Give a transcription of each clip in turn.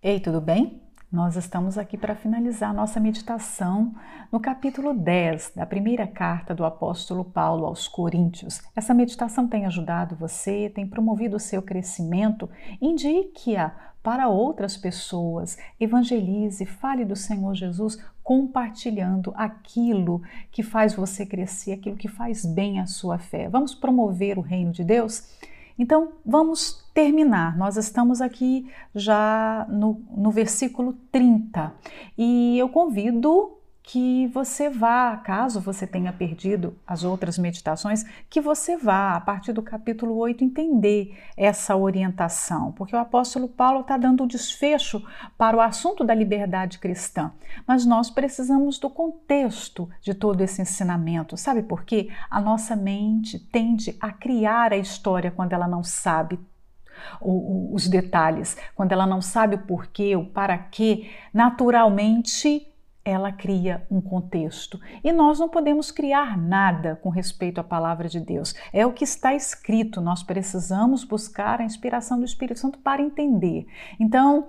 Ei, tudo bem? Nós estamos aqui para finalizar nossa meditação no capítulo 10 da primeira carta do apóstolo Paulo aos Coríntios. Essa meditação tem ajudado você, tem promovido o seu crescimento. Indique-a para outras pessoas, evangelize, fale do Senhor Jesus, compartilhando aquilo que faz você crescer, aquilo que faz bem à sua fé. Vamos promover o reino de Deus? Então, vamos terminar. Nós estamos aqui já no, no versículo 30 e eu convido que você vá, caso você tenha perdido as outras meditações, que você vá, a partir do capítulo 8, entender essa orientação, porque o apóstolo Paulo está dando o desfecho para o assunto da liberdade cristã. Mas nós precisamos do contexto de todo esse ensinamento. Sabe por quê? A nossa mente tende a criar a história quando ela não sabe os detalhes, quando ela não sabe o porquê, o para quê, naturalmente ela cria um contexto. E nós não podemos criar nada com respeito à palavra de Deus. É o que está escrito, nós precisamos buscar a inspiração do Espírito Santo para entender. Então,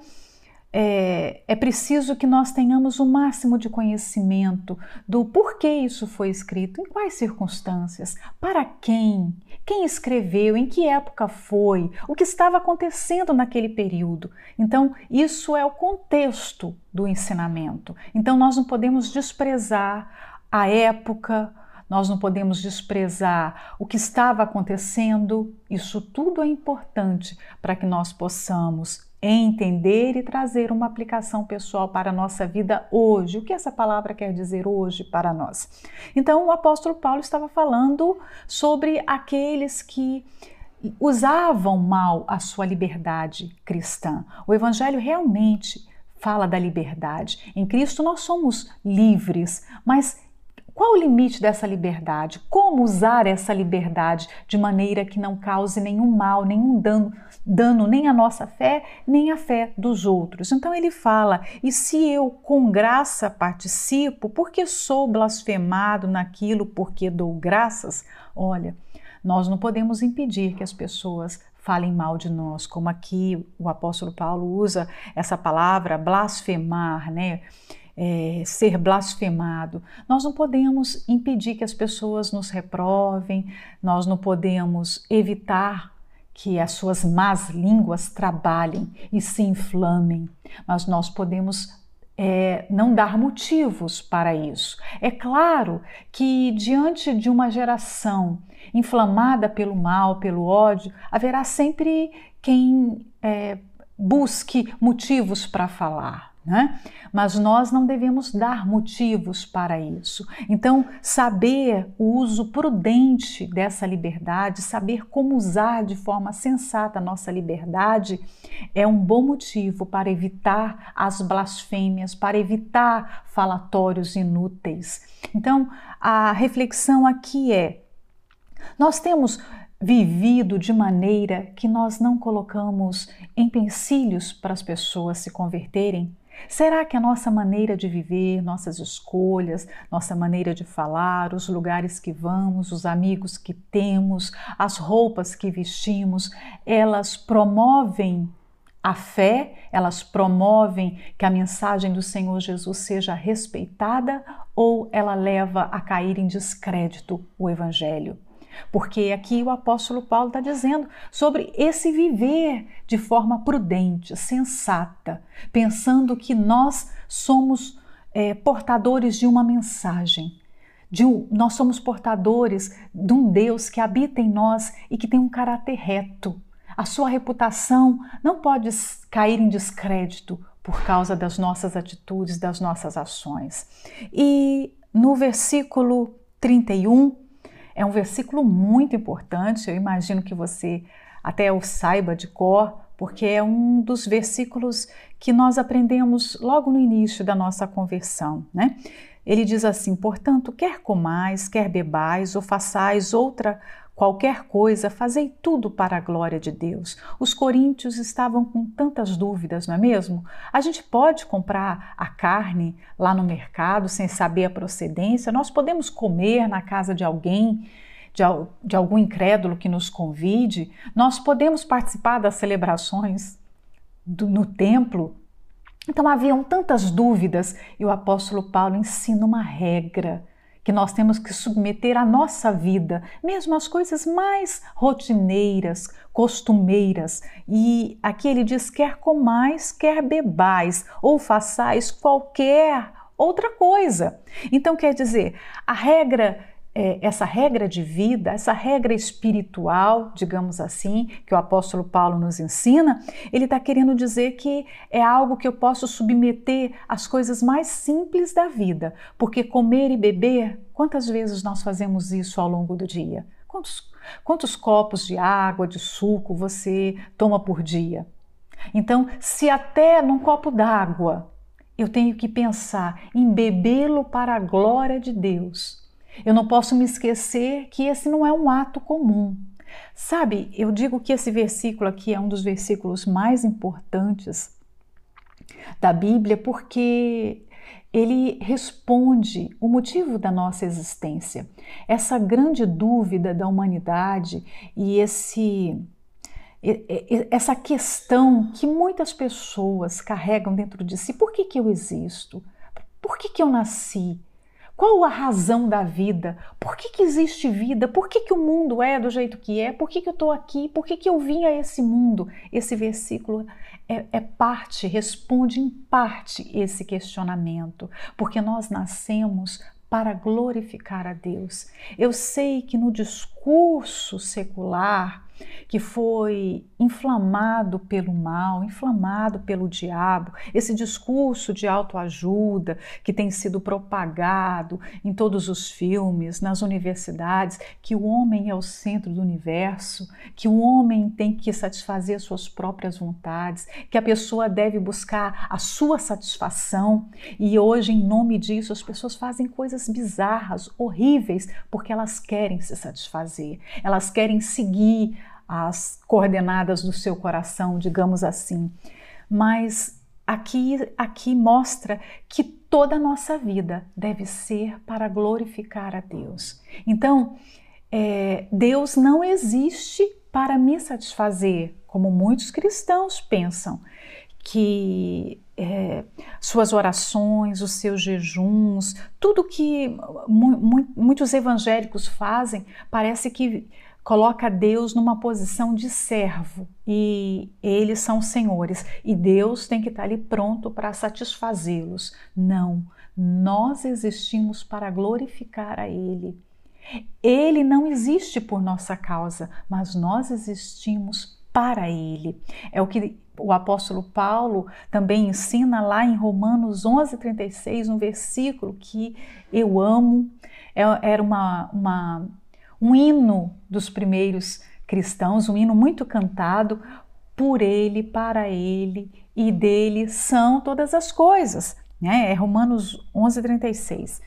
é, é, preciso que nós tenhamos o máximo de conhecimento do porquê isso foi escrito, em quais circunstâncias, para quem, quem escreveu, em que época foi, o que estava acontecendo naquele período. Então, isso é o contexto do ensinamento. Então, nós não podemos desprezar a época, nós não podemos desprezar o que estava acontecendo. Isso tudo é importante para que nós possamos entender e trazer uma aplicação pessoal para a nossa vida hoje. O que essa palavra quer dizer hoje para nós? Então, o apóstolo Paulo estava falando sobre aqueles que usavam mal a sua liberdade cristã. O evangelho realmente fala da liberdade. Em Cristo nós somos livres, mas qual o limite dessa liberdade? Como usar essa liberdade de maneira que não cause nenhum mal, nenhum dano, dano nem à nossa fé, nem à fé dos outros? Então ele fala: e se eu com graça participo, porque sou blasfemado naquilo porque dou graças? Olha, nós não podemos impedir que as pessoas falem mal de nós, como aqui o apóstolo Paulo usa essa palavra blasfemar, né? É, ser blasfemado. Nós não podemos impedir que as pessoas nos reprovem, nós não podemos evitar que as suas más línguas trabalhem e se inflamem, mas nós podemos é, não dar motivos para isso. É claro que, diante de uma geração inflamada pelo mal, pelo ódio, haverá sempre quem é, busque motivos para falar né? Mas nós não devemos dar motivos para isso. Então, saber o uso prudente dessa liberdade, saber como usar de forma sensata a nossa liberdade, é um bom motivo para evitar as blasfêmias, para evitar falatórios inúteis. Então, a reflexão aqui é: nós temos vivido de maneira que nós não colocamos empecilhos para as pessoas se converterem? Será que a nossa maneira de viver, nossas escolhas, nossa maneira de falar, os lugares que vamos, os amigos que temos, as roupas que vestimos, elas promovem a fé, elas promovem que a mensagem do Senhor Jesus seja respeitada ou ela leva a cair em descrédito o Evangelho? Porque aqui o apóstolo Paulo está dizendo sobre esse viver de forma prudente, sensata, pensando que nós somos é, portadores de uma mensagem. De um, nós somos portadores de um Deus que habita em nós e que tem um caráter reto. A sua reputação não pode cair em descrédito por causa das nossas atitudes, das nossas ações. E no versículo 31, é um versículo muito importante, eu imagino que você até o saiba de cor, porque é um dos versículos que nós aprendemos logo no início da nossa conversão, né? Ele diz assim: portanto, quer comais, quer bebais ou façais outra Qualquer coisa, fazei tudo para a glória de Deus. Os coríntios estavam com tantas dúvidas, não é mesmo? A gente pode comprar a carne lá no mercado sem saber a procedência, nós podemos comer na casa de alguém. De, de algum incrédulo que nos convide, nós podemos participar das celebrações do, no templo Então haviam tantas dúvidas e o apóstolo Paulo ensina uma regra que nós temos que submeter à nossa vida, mesmo as coisas mais rotineiras, costumeiras. E aqui ele diz: quer comais, quer bebais, ou façais qualquer outra coisa. Então quer dizer, a regra é, essa regra de vida, essa regra espiritual, digamos assim, que o apóstolo Paulo nos ensina, ele está querendo dizer que é algo que eu posso submeter às coisas mais simples da vida, porque comer e beber, quantas vezes nós fazemos isso ao longo do dia? Quantos, quantos copos de água, de suco você toma por dia? Então, se até num copo d'água eu tenho que pensar em bebê-lo para a glória de Deus, eu não posso me esquecer que esse não é um ato comum. Sabe, eu digo que esse versículo aqui é um dos versículos mais importantes da Bíblia porque ele responde o motivo da nossa existência. Essa grande dúvida da humanidade e esse essa questão que muitas pessoas carregam dentro de si: por que, que eu existo? Por que, que eu nasci? Qual a razão da vida? Por que, que existe vida? Por que, que o mundo é do jeito que é? Por que, que eu estou aqui? Por que, que eu vim a esse mundo? Esse versículo é, é parte, responde em parte esse questionamento, porque nós nascemos para glorificar a Deus. Eu sei que no discurso secular, que foi inflamado pelo mal, inflamado pelo diabo, esse discurso de autoajuda que tem sido propagado em todos os filmes, nas universidades, que o homem é o centro do universo, que o homem tem que satisfazer suas próprias vontades, que a pessoa deve buscar a sua satisfação. E hoje, em nome disso, as pessoas fazem coisas bizarras, horríveis, porque elas querem se satisfazer, elas querem seguir as coordenadas do seu coração, digamos assim. Mas aqui, aqui mostra que toda a nossa vida deve ser para glorificar a Deus. Então, é, Deus não existe para me satisfazer, como muitos cristãos pensam, que é, suas orações, os seus jejuns, tudo que mu mu muitos evangélicos fazem, parece que coloca Deus numa posição de servo e eles são senhores e Deus tem que estar ali pronto para satisfazê-los. Não, nós existimos para glorificar a Ele. Ele não existe por nossa causa, mas nós existimos para Ele. É o que o apóstolo Paulo também ensina lá em Romanos 11:36, um versículo que eu amo. É, era uma, uma um hino dos primeiros cristãos, um hino muito cantado por ele, para ele e dele são todas as coisas. Né? É Romanos 11:36.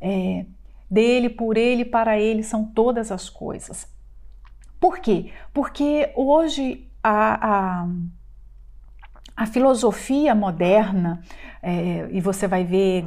É, dele, por ele, para ele são todas as coisas. Por quê? Porque hoje a, a, a filosofia moderna, é, e você vai ver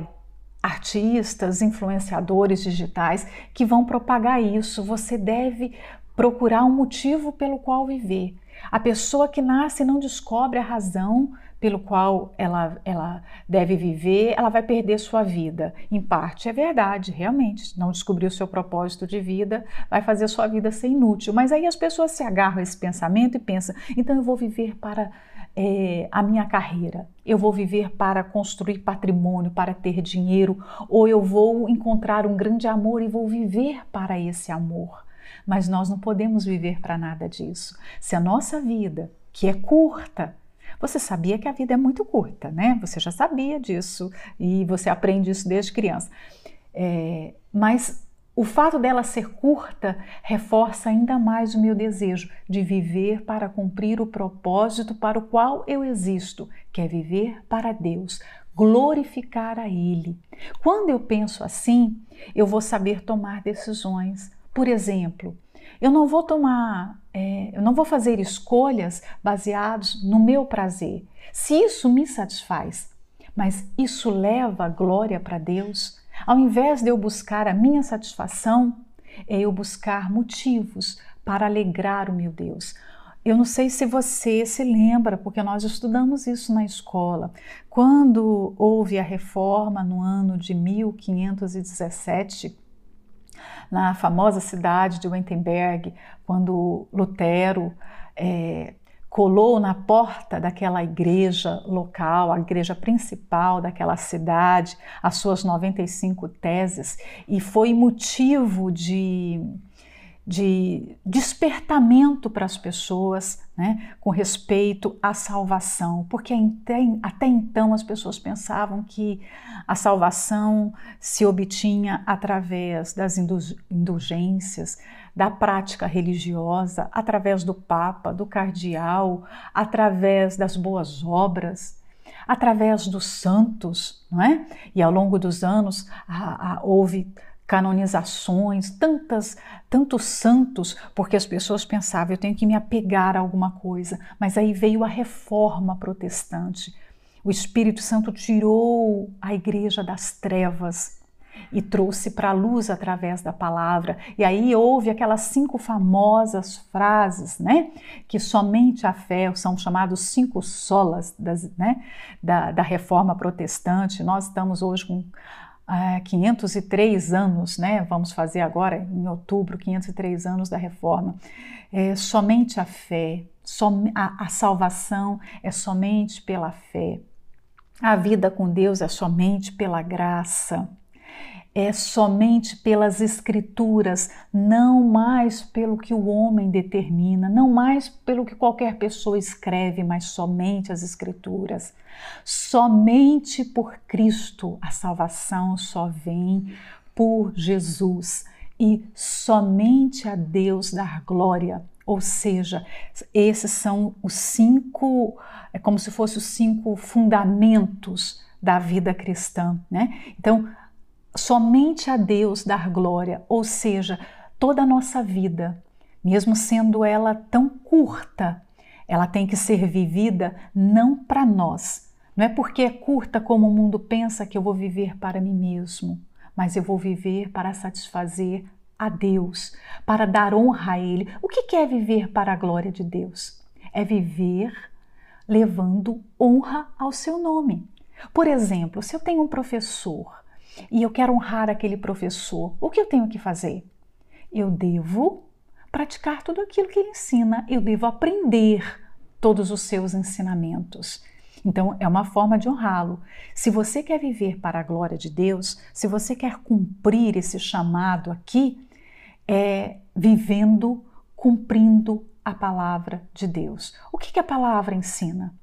artistas, influenciadores digitais que vão propagar isso. Você deve procurar um motivo pelo qual viver. A pessoa que nasce não descobre a razão pelo qual ela, ela deve viver, ela vai perder sua vida. Em parte é verdade, realmente. Não descobrir o seu propósito de vida vai fazer sua vida ser inútil. Mas aí as pessoas se agarram a esse pensamento e pensam: então eu vou viver para é, a minha carreira, eu vou viver para construir patrimônio, para ter dinheiro, ou eu vou encontrar um grande amor e vou viver para esse amor. Mas nós não podemos viver para nada disso. Se a nossa vida, que é curta, você sabia que a vida é muito curta, né? Você já sabia disso e você aprende isso desde criança. É, mas o fato dela ser curta reforça ainda mais o meu desejo de viver para cumprir o propósito para o qual eu existo, que é viver para Deus, glorificar a Ele. Quando eu penso assim, eu vou saber tomar decisões. Por exemplo, eu não vou tomar, é, eu não vou fazer escolhas baseadas no meu prazer. Se isso me satisfaz, mas isso leva glória para Deus, ao invés de eu buscar a minha satisfação, é eu buscar motivos para alegrar o meu Deus. Eu não sei se você se lembra, porque nós estudamos isso na escola. Quando houve a reforma no ano de 1517, na famosa cidade de Wittenberg, quando Lutero é, colou na porta daquela igreja local, a igreja principal daquela cidade, as suas 95 teses, e foi motivo de de despertamento para as pessoas né, com respeito à salvação, porque até, então as pessoas pensavam que a salvação se obtinha através das indulgências, da prática religiosa, através do Papa, do Cardeal, através das boas obras através dos santos, não é? E ao longo dos anos a, a, houve canonizações, tantas, tantos santos, porque as pessoas pensavam, eu tenho que me apegar a alguma coisa. Mas aí veio a reforma protestante. O Espírito Santo tirou a igreja das trevas e trouxe para a luz através da palavra. E aí houve aquelas cinco famosas frases, né? Que somente a fé, são chamados cinco solas das, né? da, da reforma protestante. Nós estamos hoje com 503 anos, né? Vamos fazer agora em outubro 503 anos da reforma. É, somente a fé, som, a, a salvação é somente pela fé. A vida com Deus é somente pela graça é somente pelas Escrituras, não mais pelo que o homem determina, não mais pelo que qualquer pessoa escreve, mas somente as Escrituras. Somente por Cristo a salvação só vem por Jesus e somente a Deus dar glória. Ou seja, esses são os cinco, é como se fossem os cinco fundamentos da vida cristã, né? Então, somente a Deus dar glória, ou seja, toda a nossa vida, mesmo sendo ela tão curta, ela tem que ser vivida não para nós. Não é porque é curta como o mundo pensa que eu vou viver para mim mesmo, mas eu vou viver para satisfazer a Deus, para dar honra a Ele. O que é viver para a glória de Deus? É viver levando honra ao seu nome. Por exemplo, se eu tenho um professor e eu quero honrar aquele professor, o que eu tenho que fazer? Eu devo praticar tudo aquilo que ele ensina, eu devo aprender todos os seus ensinamentos. Então, é uma forma de honrá-lo. Se você quer viver para a glória de Deus, se você quer cumprir esse chamado aqui, é vivendo, cumprindo a palavra de Deus. O que, que a palavra ensina?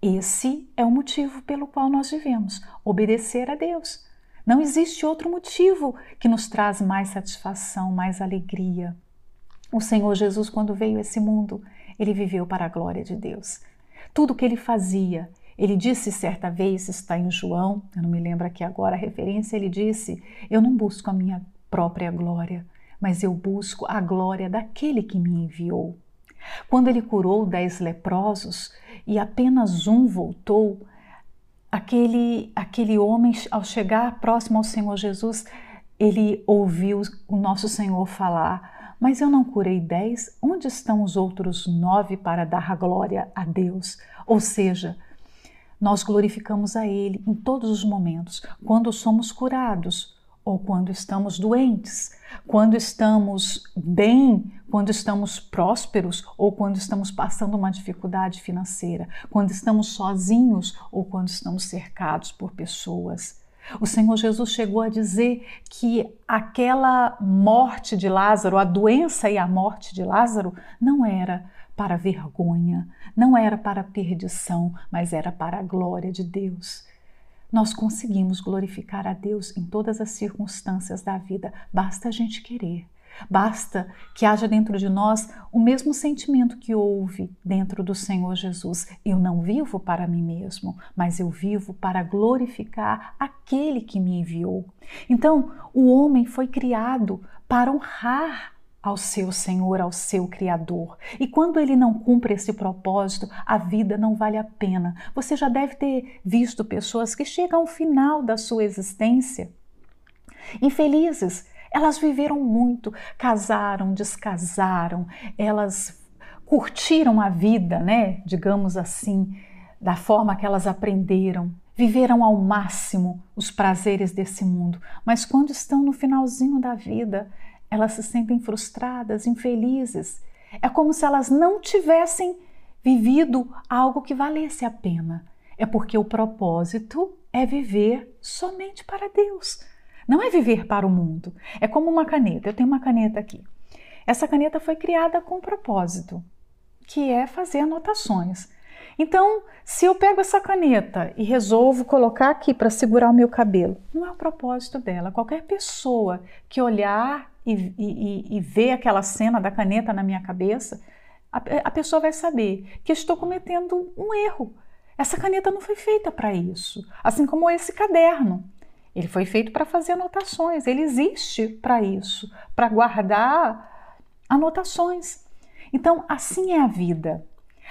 Esse é o motivo pelo qual nós vivemos: obedecer a Deus. Não existe outro motivo que nos traz mais satisfação, mais alegria. O Senhor Jesus, quando veio a esse mundo, ele viveu para a glória de Deus. Tudo que ele fazia, ele disse certa vez, está em João, eu não me lembro aqui agora a referência, ele disse: Eu não busco a minha própria glória, mas eu busco a glória daquele que me enviou. Quando ele curou dez leprosos e apenas um voltou, aquele, aquele homem, ao chegar próximo ao Senhor Jesus, ele ouviu o nosso Senhor falar: Mas eu não curei dez, onde estão os outros nove para dar glória a Deus? Ou seja, nós glorificamos a Ele em todos os momentos, quando somos curados, ou quando estamos doentes, quando estamos bem, quando estamos prósperos ou quando estamos passando uma dificuldade financeira, quando estamos sozinhos ou quando estamos cercados por pessoas. O Senhor Jesus chegou a dizer que aquela morte de Lázaro, a doença e a morte de Lázaro, não era para vergonha, não era para perdição, mas era para a glória de Deus nós conseguimos glorificar a Deus em todas as circunstâncias da vida. Basta a gente querer. Basta que haja dentro de nós o mesmo sentimento que houve dentro do Senhor Jesus. Eu não vivo para mim mesmo, mas eu vivo para glorificar aquele que me enviou. Então, o homem foi criado para honrar ao seu Senhor, ao seu Criador. E quando ele não cumpre esse propósito, a vida não vale a pena. Você já deve ter visto pessoas que chegam ao final da sua existência infelizes. Elas viveram muito, casaram, descasaram, elas curtiram a vida, né? Digamos assim, da forma que elas aprenderam, viveram ao máximo os prazeres desse mundo, mas quando estão no finalzinho da vida, elas se sentem frustradas, infelizes. É como se elas não tivessem vivido algo que valesse a pena. É porque o propósito é viver somente para Deus. Não é viver para o mundo. É como uma caneta. Eu tenho uma caneta aqui. Essa caneta foi criada com um propósito, que é fazer anotações. Então, se eu pego essa caneta e resolvo colocar aqui para segurar o meu cabelo, não é o propósito dela. Qualquer pessoa que olhar e, e, e ver aquela cena da caneta na minha cabeça, a, a pessoa vai saber que estou cometendo um erro. Essa caneta não foi feita para isso, assim como esse caderno. Ele foi feito para fazer anotações, ele existe para isso, para guardar anotações. Então, assim é a vida.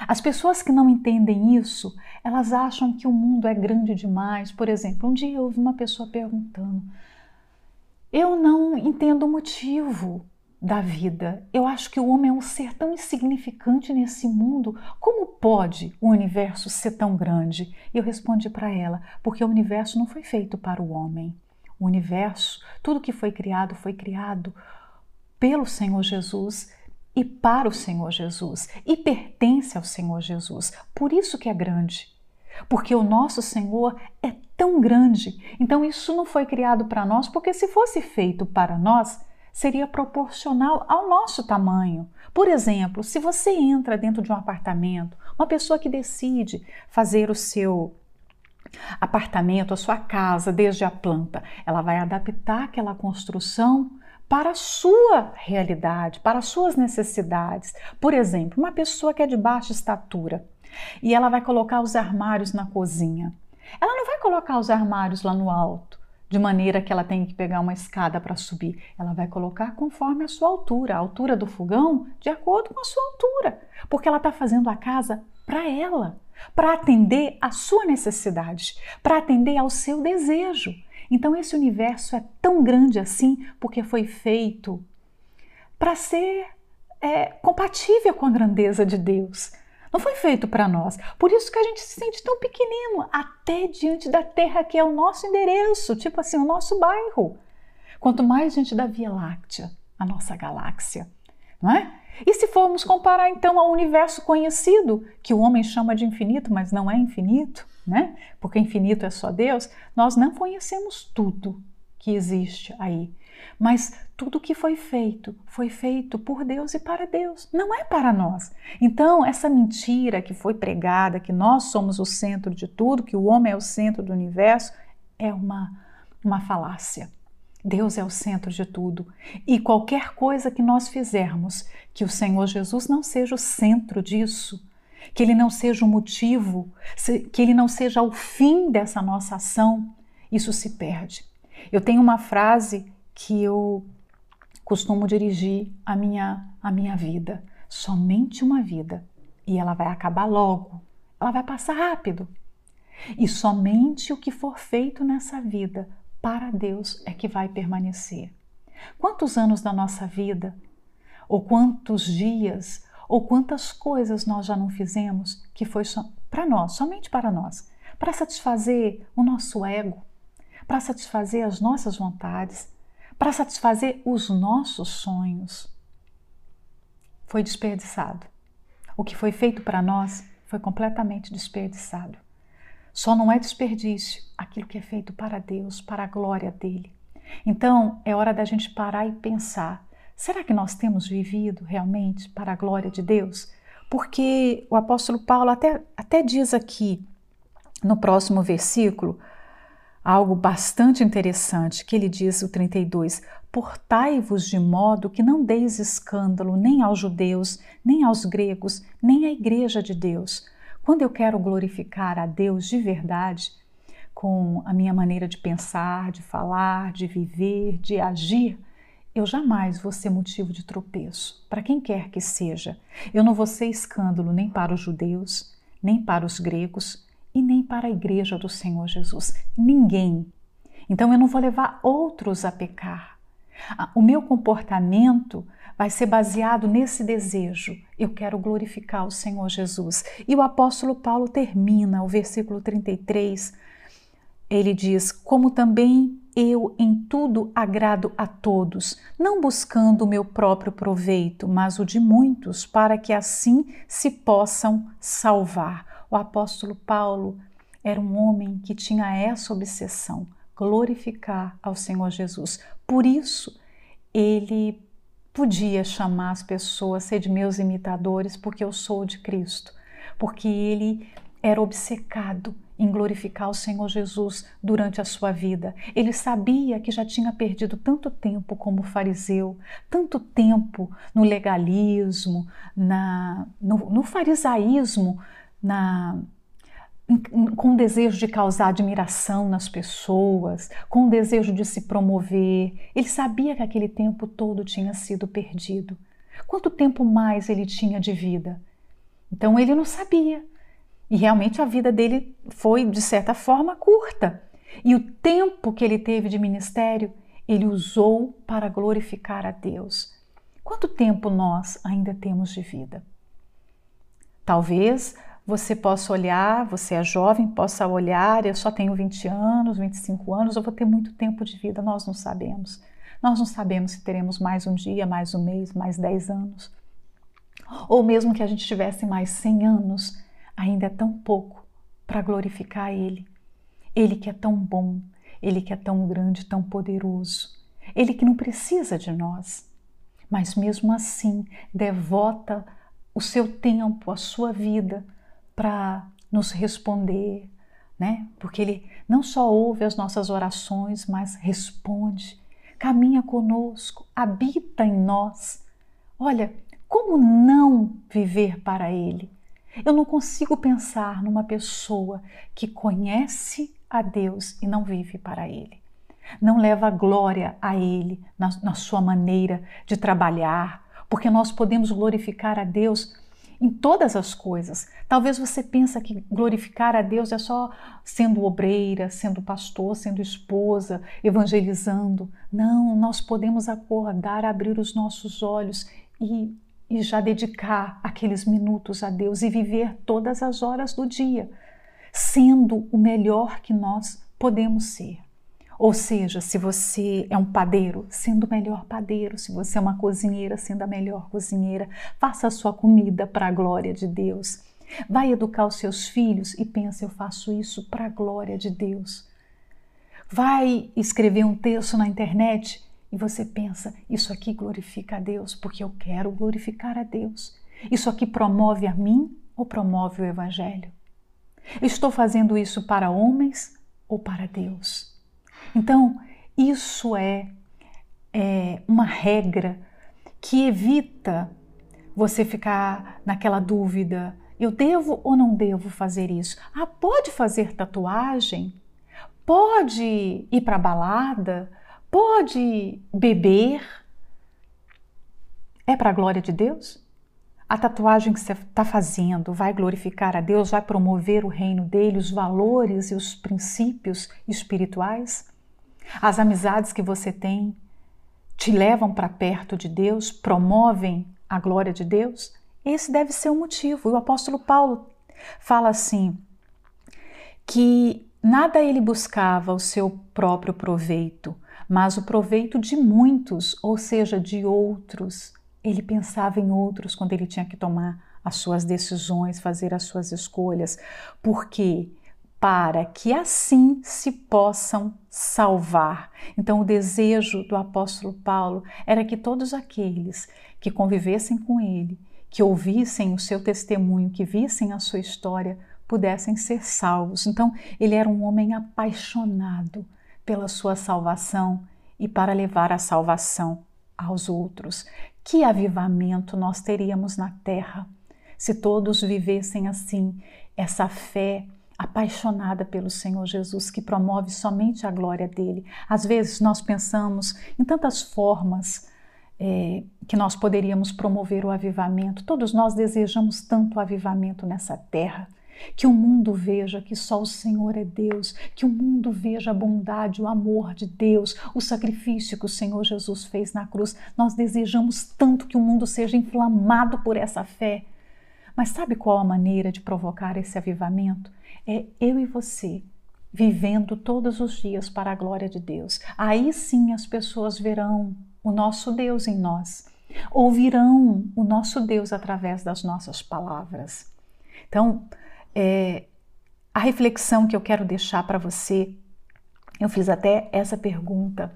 As pessoas que não entendem isso, elas acham que o mundo é grande demais. Por exemplo, um dia eu ouvi uma pessoa perguntando: Eu não entendo o motivo da vida. Eu acho que o homem é um ser tão insignificante nesse mundo. Como pode o universo ser tão grande? E eu respondi para ela: Porque o universo não foi feito para o homem. O universo, tudo que foi criado, foi criado pelo Senhor Jesus e para o Senhor Jesus e pertence ao Senhor Jesus. Por isso que é grande. Porque o nosso Senhor é tão grande. Então isso não foi criado para nós, porque se fosse feito para nós, seria proporcional ao nosso tamanho. Por exemplo, se você entra dentro de um apartamento, uma pessoa que decide fazer o seu apartamento, a sua casa, desde a planta, ela vai adaptar aquela construção para a sua realidade, para as suas necessidades. Por exemplo, uma pessoa que é de baixa estatura e ela vai colocar os armários na cozinha. Ela não vai colocar os armários lá no alto, de maneira que ela tenha que pegar uma escada para subir. Ela vai colocar conforme a sua altura, a altura do fogão, de acordo com a sua altura, porque ela está fazendo a casa para ela, para atender à sua necessidade, para atender ao seu desejo. Então, esse universo é tão grande assim porque foi feito para ser é, compatível com a grandeza de Deus. Não foi feito para nós. Por isso que a gente se sente tão pequenino, até diante da terra que é o nosso endereço, tipo assim, o nosso bairro. Quanto mais gente da Via Láctea, a nossa galáxia, não é? E se formos comparar então ao universo conhecido, que o homem chama de infinito, mas não é infinito, né? Porque infinito é só Deus, nós não conhecemos tudo que existe aí. Mas tudo que foi feito, foi feito por Deus e para Deus, não é para nós. Então, essa mentira que foi pregada, que nós somos o centro de tudo, que o homem é o centro do universo, é uma, uma falácia. Deus é o centro de tudo. E qualquer coisa que nós fizermos, que o Senhor Jesus não seja o centro disso, que ele não seja o motivo, que ele não seja o fim dessa nossa ação, isso se perde. Eu tenho uma frase que eu costumo dirigir a minha, a minha vida: somente uma vida, e ela vai acabar logo, ela vai passar rápido. E somente o que for feito nessa vida para Deus é que vai permanecer. Quantos anos da nossa vida, ou quantos dias, ou quantas coisas nós já não fizemos que foi para nós, somente para nós, para satisfazer o nosso ego, para satisfazer as nossas vontades, para satisfazer os nossos sonhos. Foi desperdiçado. O que foi feito para nós foi completamente desperdiçado. Só não é desperdício aquilo que é feito para Deus, para a glória dele. Então é hora da gente parar e pensar: será que nós temos vivido realmente para a glória de Deus? Porque o apóstolo Paulo até, até diz aqui no próximo versículo algo bastante interessante, que ele diz o 32: Portai-vos de modo que não deis escândalo nem aos judeus, nem aos gregos, nem à igreja de Deus quando eu quero glorificar a Deus de verdade, com a minha maneira de pensar, de falar, de viver, de agir, eu jamais vou ser motivo de tropeço para quem quer que seja. Eu não vou ser escândalo nem para os judeus, nem para os gregos e nem para a igreja do Senhor Jesus. Ninguém. Então eu não vou levar outros a pecar. O meu comportamento vai ser baseado nesse desejo. Eu quero glorificar o Senhor Jesus. E o apóstolo Paulo termina o versículo 33. Ele diz: Como também eu em tudo agrado a todos, não buscando o meu próprio proveito, mas o de muitos, para que assim se possam salvar. O apóstolo Paulo era um homem que tinha essa obsessão, glorificar ao Senhor Jesus. Por isso, ele podia chamar as pessoas, ser de meus imitadores, porque eu sou de Cristo, porque ele era obcecado em glorificar o Senhor Jesus durante a sua vida. Ele sabia que já tinha perdido tanto tempo como fariseu, tanto tempo no legalismo, na, no, no farisaísmo, na, com o desejo de causar admiração nas pessoas, com o desejo de se promover. Ele sabia que aquele tempo todo tinha sido perdido. Quanto tempo mais ele tinha de vida? Então ele não sabia. E realmente a vida dele foi, de certa forma, curta. E o tempo que ele teve de ministério, ele usou para glorificar a Deus. Quanto tempo nós ainda temos de vida? Talvez você possa olhar, você é jovem, possa olhar, eu só tenho 20 anos, 25 anos, eu vou ter muito tempo de vida, nós não sabemos. Nós não sabemos se teremos mais um dia, mais um mês, mais 10 anos. Ou mesmo que a gente tivesse mais 100 anos, ainda é tão pouco para glorificar Ele. Ele que é tão bom, Ele que é tão grande, tão poderoso, Ele que não precisa de nós, mas mesmo assim devota o seu tempo, a sua vida para nos responder, né? Porque Ele não só ouve as nossas orações, mas responde, caminha conosco, habita em nós. Olha, como não viver para Ele? Eu não consigo pensar numa pessoa que conhece a Deus e não vive para Ele. Não leva glória a Ele na, na sua maneira de trabalhar, porque nós podemos glorificar a Deus em todas as coisas. Talvez você pense que glorificar a Deus é só sendo obreira, sendo pastor, sendo esposa, evangelizando. Não, nós podemos acordar, abrir os nossos olhos e e já dedicar aqueles minutos a Deus e viver todas as horas do dia, sendo o melhor que nós podemos ser. Ou seja, se você é um padeiro, sendo o melhor padeiro, se você é uma cozinheira, sendo a melhor cozinheira, faça a sua comida para a glória de Deus. Vai educar os seus filhos e pensa, eu faço isso para a glória de Deus. Vai escrever um texto na internet e você pensa, isso aqui glorifica a Deus porque eu quero glorificar a Deus. Isso aqui promove a mim ou promove o Evangelho? estou fazendo isso para homens ou para Deus? Então, isso é, é uma regra que evita você ficar naquela dúvida: eu devo ou não devo fazer isso? Ah, pode fazer tatuagem? Pode ir para balada? pode beber? É para a glória de Deus? A tatuagem que você está fazendo vai glorificar a Deus, vai promover o reino dele, os valores e os princípios espirituais? As amizades que você tem te levam para perto de Deus, promovem a glória de Deus? Esse deve ser o motivo. O apóstolo Paulo fala assim: que nada ele buscava o seu próprio proveito, mas o proveito de muitos, ou seja, de outros. Ele pensava em outros quando ele tinha que tomar as suas decisões, fazer as suas escolhas, porque para que assim se possam salvar. Então, o desejo do apóstolo Paulo era que todos aqueles que convivessem com ele, que ouvissem o seu testemunho, que vissem a sua história, pudessem ser salvos. Então, ele era um homem apaixonado pela sua salvação e para levar a salvação aos outros. Que avivamento nós teríamos na terra se todos vivessem assim, essa fé apaixonada pelo Senhor Jesus que promove somente a glória dele. Às vezes nós pensamos em tantas formas é, que nós poderíamos promover o avivamento. Todos nós desejamos tanto avivamento nessa terra. Que o mundo veja que só o Senhor é Deus, que o mundo veja a bondade, o amor de Deus, o sacrifício que o Senhor Jesus fez na cruz. Nós desejamos tanto que o mundo seja inflamado por essa fé. Mas sabe qual a maneira de provocar esse avivamento? É eu e você vivendo todos os dias para a glória de Deus. Aí sim as pessoas verão o nosso Deus em nós, ouvirão o nosso Deus através das nossas palavras. Então, é, a reflexão que eu quero deixar para você, eu fiz até essa pergunta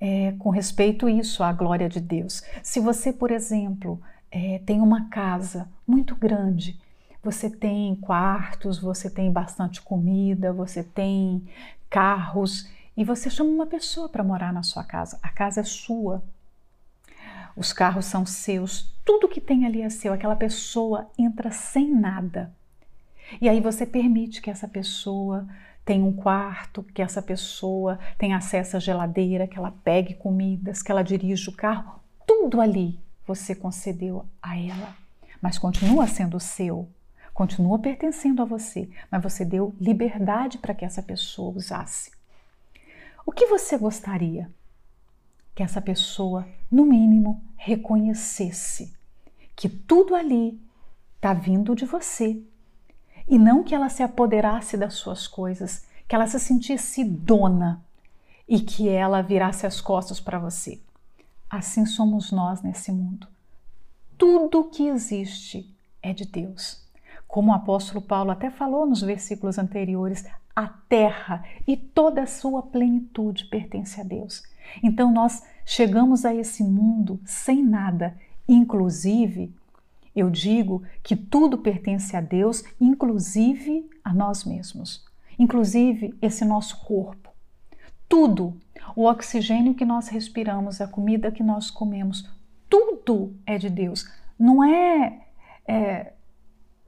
é, com respeito a isso, à glória de Deus. Se você, por exemplo, é, tem uma casa muito grande, você tem quartos, você tem bastante comida, você tem carros e você chama uma pessoa para morar na sua casa. A casa é sua, os carros são seus, tudo que tem ali é seu. Aquela pessoa entra sem nada. E aí você permite que essa pessoa tenha um quarto, que essa pessoa tenha acesso à geladeira, que ela pegue comidas, que ela dirija o carro, tudo ali você concedeu a ela, mas continua sendo seu, continua pertencendo a você, mas você deu liberdade para que essa pessoa usasse. O que você gostaria que essa pessoa, no mínimo, reconhecesse que tudo ali está vindo de você e não que ela se apoderasse das suas coisas, que ela se sentisse dona e que ela virasse as costas para você. Assim somos nós nesse mundo. Tudo que existe é de Deus. Como o apóstolo Paulo até falou nos versículos anteriores, a terra e toda a sua plenitude pertence a Deus. Então nós chegamos a esse mundo sem nada, inclusive, eu digo que tudo pertence a Deus, inclusive a nós mesmos, inclusive esse nosso corpo. Tudo, o oxigênio que nós respiramos, a comida que nós comemos, tudo é de Deus. Não é, é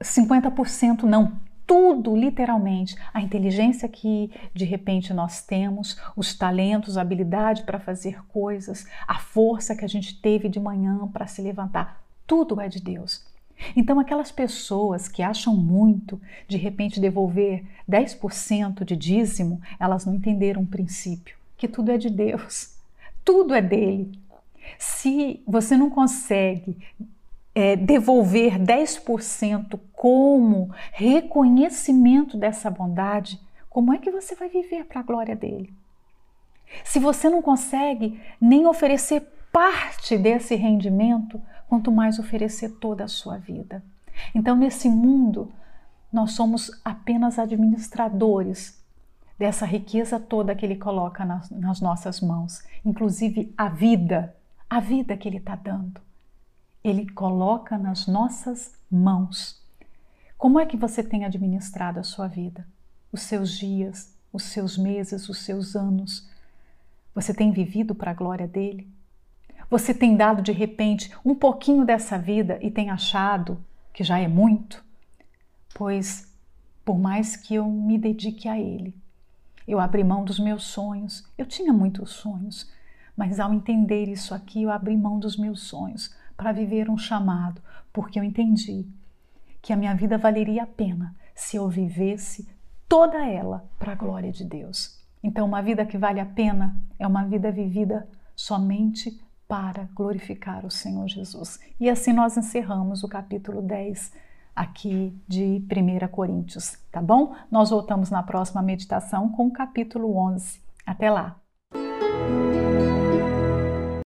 50%, não. Tudo, literalmente. A inteligência que de repente nós temos, os talentos, a habilidade para fazer coisas, a força que a gente teve de manhã para se levantar, tudo é de Deus. Então, aquelas pessoas que acham muito de repente devolver 10% de dízimo, elas não entenderam o princípio, que tudo é de Deus, tudo é dele. Se você não consegue é, devolver 10% como reconhecimento dessa bondade, como é que você vai viver para a glória dele? Se você não consegue nem oferecer parte desse rendimento, quanto mais oferecer toda a sua vida. Então, nesse mundo, nós somos apenas administradores dessa riqueza toda que Ele coloca nas, nas nossas mãos, inclusive a vida, a vida que Ele está dando. Ele coloca nas nossas mãos. Como é que você tem administrado a sua vida? Os seus dias, os seus meses, os seus anos? Você tem vivido para a glória dele? Você tem dado de repente um pouquinho dessa vida e tem achado que já é muito? Pois, por mais que eu me dedique a Ele, eu abri mão dos meus sonhos. Eu tinha muitos sonhos, mas ao entender isso aqui, eu abri mão dos meus sonhos para viver um chamado, porque eu entendi que a minha vida valeria a pena se eu vivesse toda ela para a glória de Deus. Então, uma vida que vale a pena é uma vida vivida somente para glorificar o Senhor Jesus. E assim nós encerramos o capítulo 10 aqui de 1 Coríntios, tá bom? Nós voltamos na próxima meditação com o capítulo 11. Até lá!